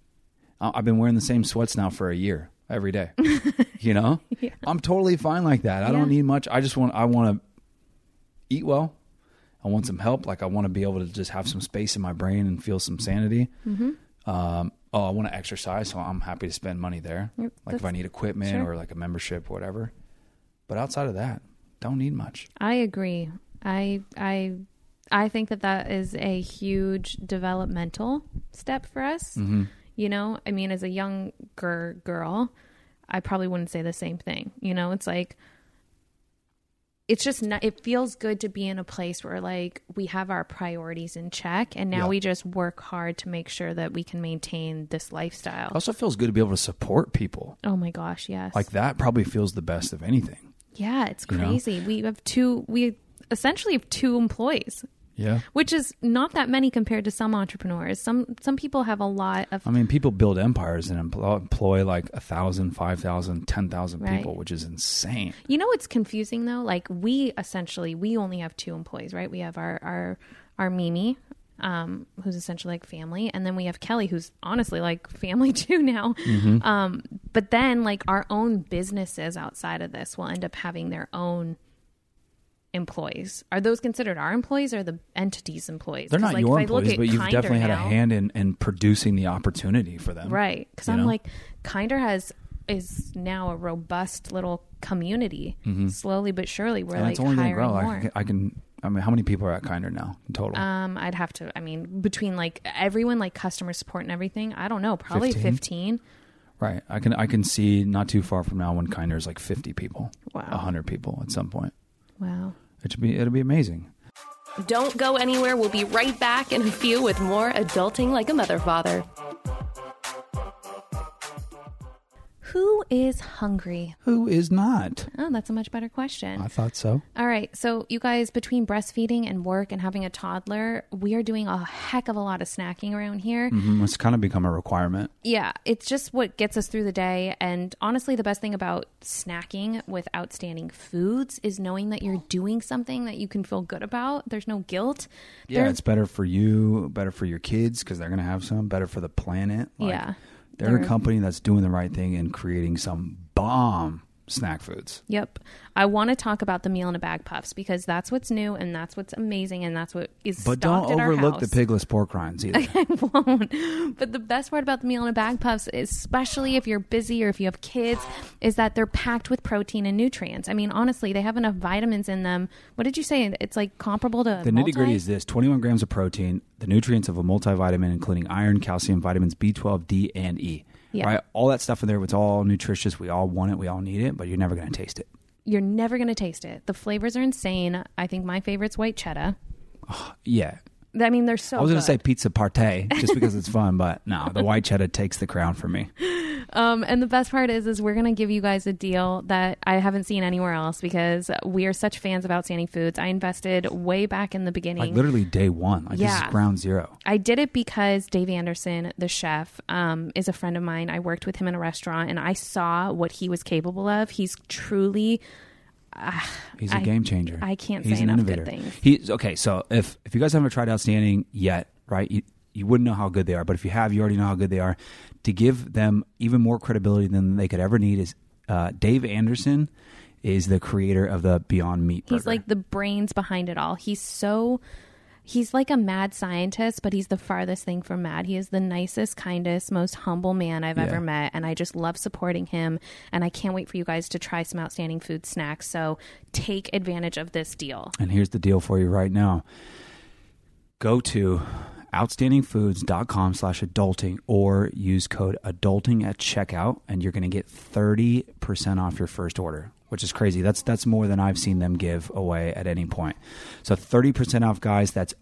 I- I've been wearing the same sweats now for a year every day. you know, Yeah. I'm totally fine like that. I don't need much. I just want, I want to eat well. I want some help. Like I want to be able to just have some space in my brain and feel some sanity. mm-hmm. Um, oh, I want to exercise, so I'm happy to spend money there. Yep, Like if I need equipment sure. or like a membership, or whatever. But outside of that, don't need much. I agree. I I I think that that is a huge developmental step for us. hmm You know, I mean, as a younger girl, I probably wouldn't say the same thing. You know, it's like, it's just not, it feels good to be in a place where like we have our priorities in check and now Yeah. we just work hard to make sure that we can maintain this lifestyle. Also feels good to be able to support people. Oh my gosh, yes. Like that probably feels the best of anything. yeah, it's You know? crazy. We have two, we essentially have two employees. Yeah. Which is not that many compared to some entrepreneurs. Some some people have a lot of I mean, people build empires and employ, like a thousand, five thousand, ten thousand Right. people, which is insane. You know what's confusing though? Like we essentially we only have two employees, right? We have our our our Mimi, um, who's essentially like family, and then we have Kelly, who's honestly like family too now. Mm-hmm. Um, but then like our own businesses outside of this will end up having their own employees. Are those considered our employees or the entity's employees? They're not like, your if I look employees, but you've definitely had a hand in, in producing the opportunity for them. Right. Because I'm know? like, Kinder has is now a robust little community. Slowly but surely, we're Mm-hmm. and like it's only hiring grow. more. I can, I can, I mean, how many people are at Kinder now in total? um, I'd have to. I mean, between like everyone, like customer support and everything, I don't know, probably 15? 15. right. I can, I can see not too far from now when Kinder is like 50 people, Wow. 100 people at some point. Wow. It should be, it'll be amazing. Don't go anywhere. We'll be right back in a few with more Adulting Like a Mother Father. Who is hungry? Who is not? Oh, that's a much better question. I thought so. All right. So, you guys, between breastfeeding and work and having a toddler, we are doing a heck of a lot of snacking around here. hmm It's kind of become a requirement. Yeah, it's just what gets us through the day. And honestly, the best thing about snacking with outstanding foods is knowing that you're doing something that you can feel good about. There's no guilt. Yeah, There- it's better for you, better for your kids because they're going to have some, better for the planet. Like, yeah. They're a They're- company that's doing the right thing and creating some bomb snack foods. Yep. I want to talk about the meal in a bag puffs because that's what's new and that's what's amazing and that's what is But don't overlook the pigless pork rinds either. I won't. But the best part about the meal in a bag puffs, especially if you're busy or if you have kids, is that they're packed with protein and nutrients. I mean, honestly, they have enough vitamins in them. What did you say? It's like comparable to the nitty gritty is this 21 grams of protein, the nutrients of a multivitamin, including iron, calcium, vitamins B12, D, and E. Yeah. Right? All that stuff in there, it's all nutritious. We all want it. We all need it, but you're never going to taste it. You're never going to taste it. The flavors are insane. I think my favorite's white cheddar. Yeah. I mean, they're so. I was going to say pizza partay just because it's fun, but no, the white cheddar takes the crown for me. Um, and the best part is, is we're gonna give you guys a deal that I haven't seen anywhere else because we are such fans of Outstanding Foods. I invested way back in the beginning. Like literally day one. Like this Yeah. is ground zero. I did it because Dave Anderson, the chef, um, is a friend of mine. I worked with him in a restaurant, and I saw what he was capable of. He's truly He's a I- game changer. I can't He's say an enough good things. He's okay. So if if you guys haven't tried Outstanding yet, right? You you wouldn't know how good they are. But if you have, you already know how good they are. To give them even more credibility than they could ever need is uh, Dave Anderson is the creator of the Beyond Meat. He's like the brains behind it all. He's so he's like a mad scientist, but he's the farthest thing from mad. He is the nicest, kindest, most humble man I've Yeah. ever met, and I just love supporting him. And I can't wait for you guys to try some outstanding food snacks. So take advantage of this deal. And here's the deal for you right now. Go to outstandingfoods.com slash adulting or use code adulting at checkout and you're going to get 30% off your first order which is crazy. That's that's more than i've seen them give away at any point. So 30% off guys. That's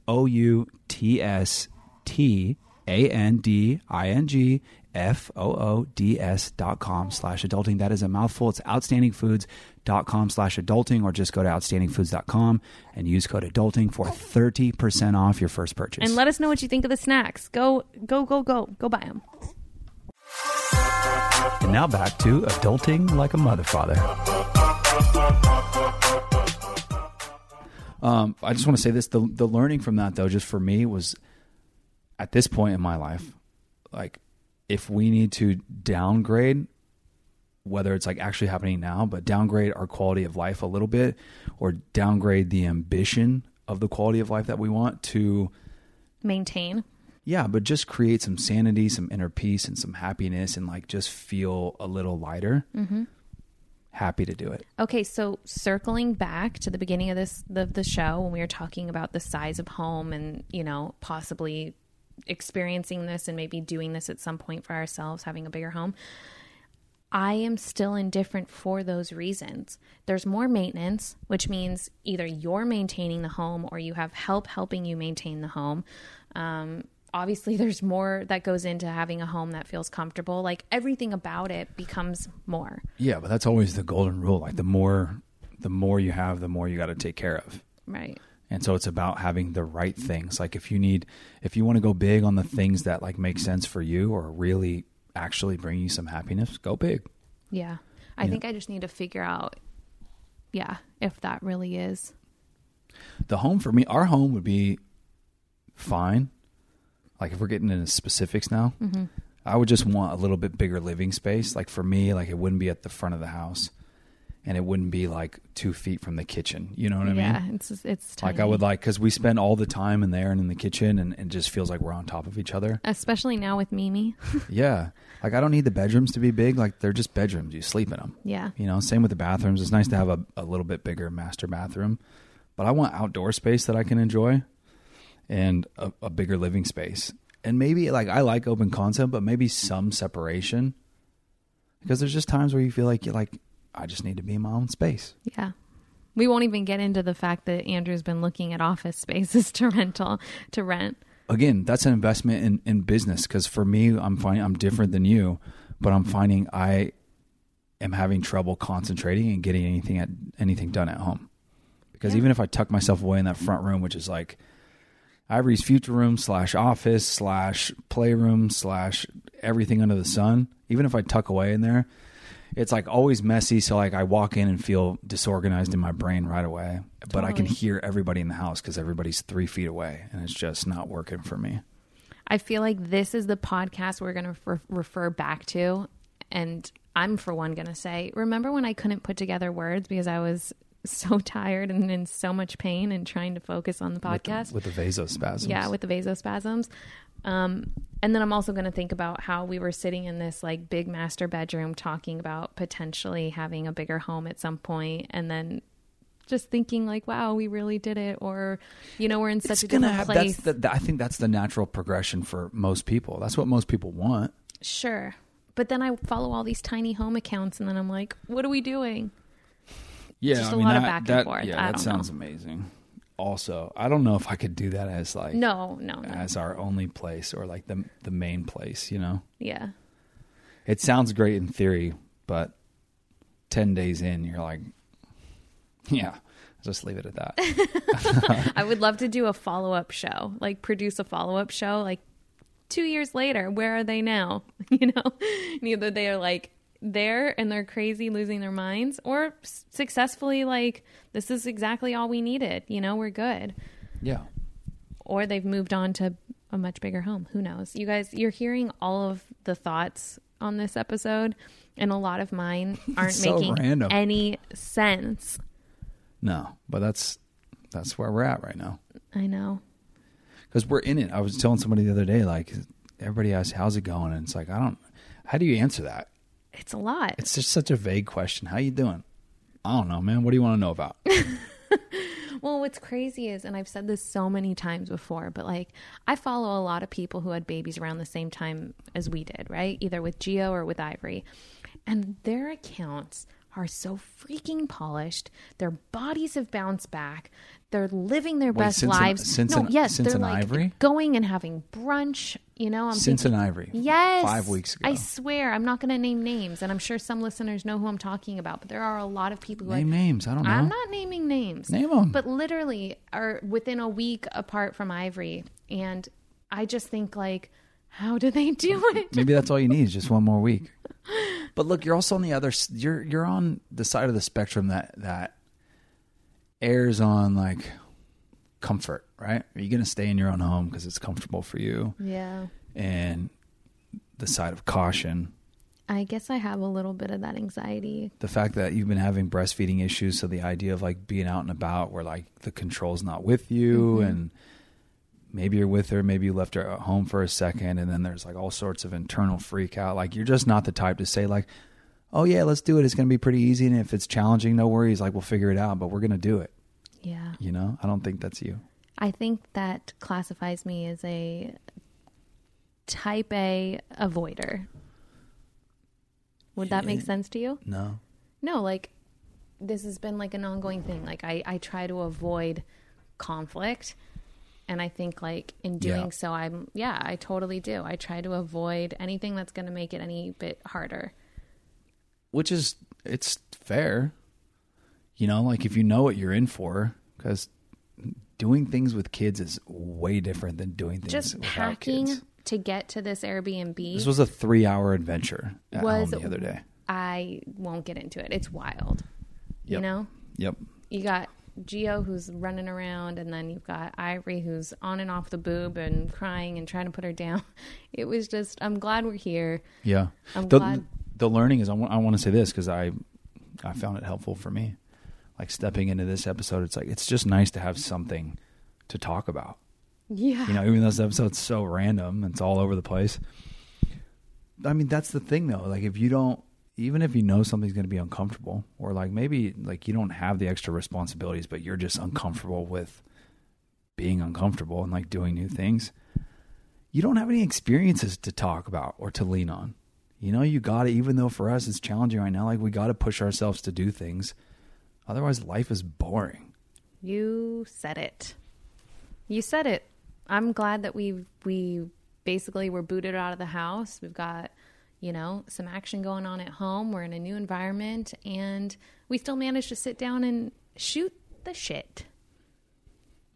o-u-t-s-t-a-n-d-i-n-g F-O-O-D-S dot com slash adulting. That is a mouthful. It's outstandingfoods.com slash adulting or just go to outstandingfoods.com and use code adulting for 30% off your first purchase. And let us know what you think of the snacks. Go, go, go, go, go buy them. And now back to adulting like a mother father. Um, I just want to say this: the the learning from that, though, just for me, was at this point in my life, like if we need to downgrade, whether it's like actually happening now, but downgrade our quality of life a little bit, or downgrade the ambition of the quality of life that we want to Maintain. yeah, but just create some sanity, some inner peace, and some happiness, and like just feel a little lighter. Mm-hmm. Happy to do it. Okay, so circling back to the beginning of this the, the show when we were talking about the size of home and you know possibly experiencing this and maybe doing this at some point for ourselves, having a bigger home. I am still indifferent for those reasons. There's more maintenance, which means either you're maintaining the home or you have help helping you maintain the home. Um, obviously, there's more that goes into having a home that feels comfortable. Like everything about it becomes more. Yeah, but that's always the golden rule. Like the more, the more you have, the more you got to take care of. Right. And so it's about having the right things. Like if you need, if you want to go big on the things that like make sense for you or really actually bring you some happiness, go big. Yeah. I think I just need to figure out, yeah, if that really is. The home for me, our home would be fine. Like if we're getting into specifics now, mm-hmm. I would just want a little bit bigger living space. Like for me, like it wouldn't be at the front of the house, and it wouldn't be like two feet from the kitchen. You know what I yeah, mean? Yeah, it's it's Like I would like because we spend all the time in there and in the kitchen, and it just feels like we're on top of each other. especially now with Mimi. yeah, like I don't need the bedrooms to be big. Like they're just bedrooms. You sleep in them. yeah. You know, same with the bathrooms. It's nice to have a, a little bit bigger master bathroom, but I want outdoor space that I can enjoy and a, a bigger living space. And maybe like I like open concept, but maybe some separation because there's just times where you feel like you're like, I just need to be in my own space. Yeah. We won't even get into the fact that Andrew's been looking at office spaces to rental to rent. Again, that's an investment in, in business because for me, I'm finding I'm different than you, but I'm finding I am having trouble concentrating and getting anything at anything done at home. Because Yeah. even if I tuck myself away in that front room, which is like Ivory's future room slash office slash playroom slash everything under the sun, even if I tuck away in there, it's like always messy. So like I walk in and feel disorganized in my brain right away, but I can hear everybody in the house because everybody's three feet away, and it's just not working for me. I feel like this is the podcast we're going to re- refer back to. And I'm, for one, going to say, remember when I couldn't put together words because I was so tired and in so much pain and trying to focus on the podcast? with the vasospasms. Yeah, with the vasospasms. Um, and then I'm also going to think about how we were sitting in this like big master bedroom talking about potentially having a bigger home at some point, and then just thinking like, wow, we really did it, or you know, we're in such it's a have. place. That's the, I think that's the natural progression for most people. That's what most people want. Sure. But then I follow all these tiny home accounts, and then I'm like, what are we doing? Yeah, Just I a mean, lot of that- back and forth. Yeah, I that sounds know. amazing. Also, I don't know if I could do that as like No, no, no. as our only place or like the the main place. You know, yeah. It sounds great in theory, but 10 days in, you're like, yeah, just leave it at that. I would love to do a follow up show, like produce a follow up show, like two years later. Where are they now? You know, neither they are like there and they're crazy, losing their minds, or successfully like this is exactly all we needed. You know, we're good. yeah. Or they've moved on to a much bigger home. Who knows? You guys, you're hearing all of the thoughts on this episode, and a lot of mine aren't so making random. any sense. No, but that's that's where we're at right now. I know. Because we're in it. I was telling somebody the other day, like, everybody asks, how's it going? And it's like, I don't, how do you answer that? It's a lot. It's just such a vague question. How you doing? I don't know, man. What do you want to know about? Well, what's crazy is, and I've said this so many times before, but like I follow a lot of people who had babies around the same time as we did, right? Either with Gio or with Ivory. And their accounts are so freaking polished. Their bodies have bounced back. They're living their best since an- lives. since no, an- yes, since they're an like Ivory? going and having brunch. You know, I'm Since thinking, an Ivory. Yes. Five weeks ago. I swear, I'm not going to name names, and I'm sure some listeners know who I'm talking about. But there are a lot of people who Name names. I don't know. I'm not naming names. Name them. But literally are within a week apart from Ivory. And I just think like, how do they do it? Maybe that's all you need is just one more week. But look, you're also on the other. You're you're on the side of the spectrum that that airs on like comfort, right? Are you going to stay in your own home because it's comfortable for you? Yeah. And the side of caution, I guess I have a little bit of that anxiety. the fact that you've been having breastfeeding issues, so the idea of like being out and about where like the control's not with you mm-hmm. and maybe you're with her, maybe you left her at home for a second and then there's like all sorts of internal freak out. Like you're just not the type to say like, "Oh yeah, let's do it. It's going to be pretty easy and if it's challenging, no worries, like we'll figure it out, but we're going to do it." Yeah. You know? I don't think that's you. I think that classifies me as a type A avoider. Would that make sense to you? No. No, like this has been like an ongoing thing. Like I, I try to avoid conflict. And I think like in doing Yeah. so I'm yeah, I totally do. I try to avoid anything that's gonna make it any bit harder. Which is it's fair. You know, like if you know what you're in for cuz doing things with kids is way different than doing things Just packing kids. to get to this Airbnb This was a three hour adventure at was home the other day. I won't get into it. It's wild. You know? Yep. you got Gio who's running around, and then you've got Ivory who's on and off the boob and crying and trying to put her down. It was just, I'm glad we're here. Yeah. I'm the, glad. the learning is I want, I want to say this because I I found it helpful for me. Like stepping into this episode, it's like it's just nice to have something to talk about. Yeah. You know, even though this episode's so random, it's all over the place. I mean, that's the thing though. Like if you don't even if you know something's going to be uncomfortable or like maybe like you don't have the extra responsibilities but you're just uncomfortable with being uncomfortable and like doing new things you don't have any experiences to talk about or to lean on you know you got to even though for us it's challenging right now like we got to push ourselves to do things otherwise life is boring You said it. You said it. I'm glad that we we basically were booted out of the house. We've got, you know, some action going on at home. We're in a new environment and we still managed to sit down and shoot the shit.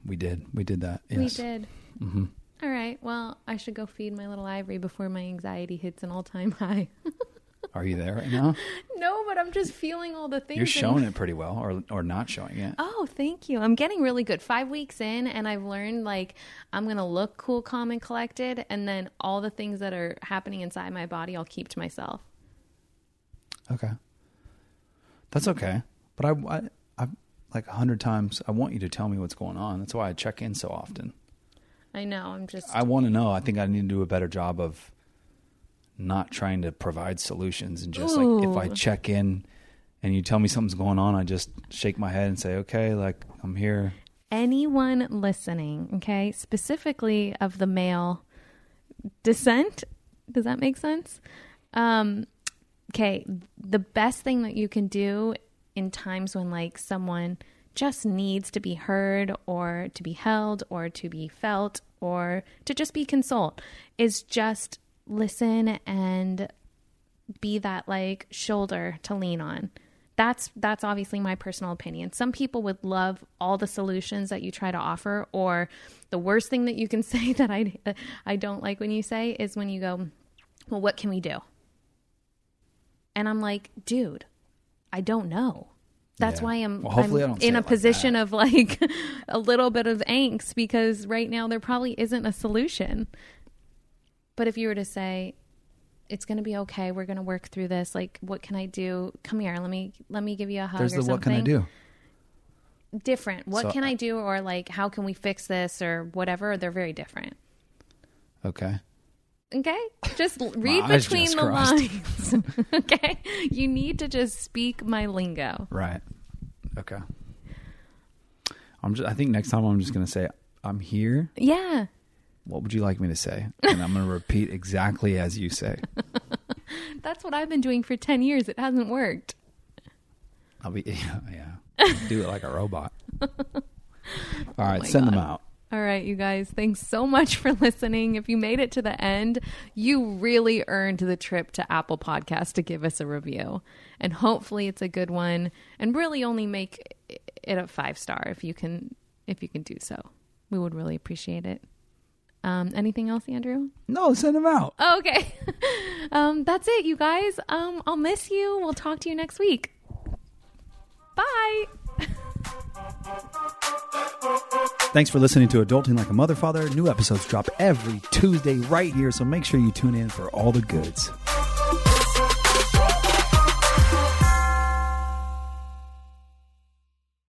we did we did that yes We did. Mm-hmm. right. Well, I should go feed my little ivory before my anxiety hits an all time high. are you there right now no, but I'm just feeling all the things. you're and- showing it pretty well or or not showing it Oh, thank you. I'm getting really good. Five weeks in, and I've learned like I'm going to look cool, calm, and collected. And then all the things that are happening inside my body, I'll keep to myself. Okay. That's okay. But I, I, I like a hundred times, I want you to tell me what's going on. That's why I check in so often. I know. I'm just. I want to know. I think I need to do a better job of not trying to provide solutions and just like if I check in and you tell me something's going on, I just shake my head and say, okay, like I'm here. anyone listening, okay, specifically of the male descent, does that make sense? Um, okay, the best thing that you can do in times when like someone just needs to be heard or to be held or to be felt or to just be consoled is just listen and be that like shoulder to lean on. That's that's obviously my personal opinion. Some people would love all the solutions that you try to offer or the worst thing that you can say that I I don't like when you say is when you go, "Well, what can we do?" And I'm like, "Dude, I don't know." That's Yeah. why I'm, Well, I'm in a like position that. of like a little bit of angst because right now there probably isn't a solution. But if you were to say, it's going to be okay, we're going to work through this. Like, what can I do? Come here, let me let me give you a hug There's or the something. what can I do? Different. What So- can I do? Or like, how can we fix this or whatever? They're very different. Okay. Okay, just read between just the crossed. lines. okay, you need to just speak my lingo. Right. Okay. I'm just I think next time I'm just gonna say I'm here. Yeah, What would you like me to say? And I'm gonna repeat exactly as you say. that's what I've been doing for ten years. It hasn't worked. I'll be yeah, yeah. Do it like a robot. All oh right, my send them out. All right, you guys, thanks so much for listening. If you made it to the end, you really earned the trip to Apple Podcast to give us a review. And hopefully it's a good one and really only make it a 5 star if you can if you can do so. We would really appreciate it. Um anything else, Andrew? No, send them out. Oh, okay. um that's it, you guys. Um I'll miss you. We'll talk to you next week. Bye. Thanks for listening to Adulting Like a Mother Father. New episodes drop every Tuesday right here, so make sure you tune in for all the goods.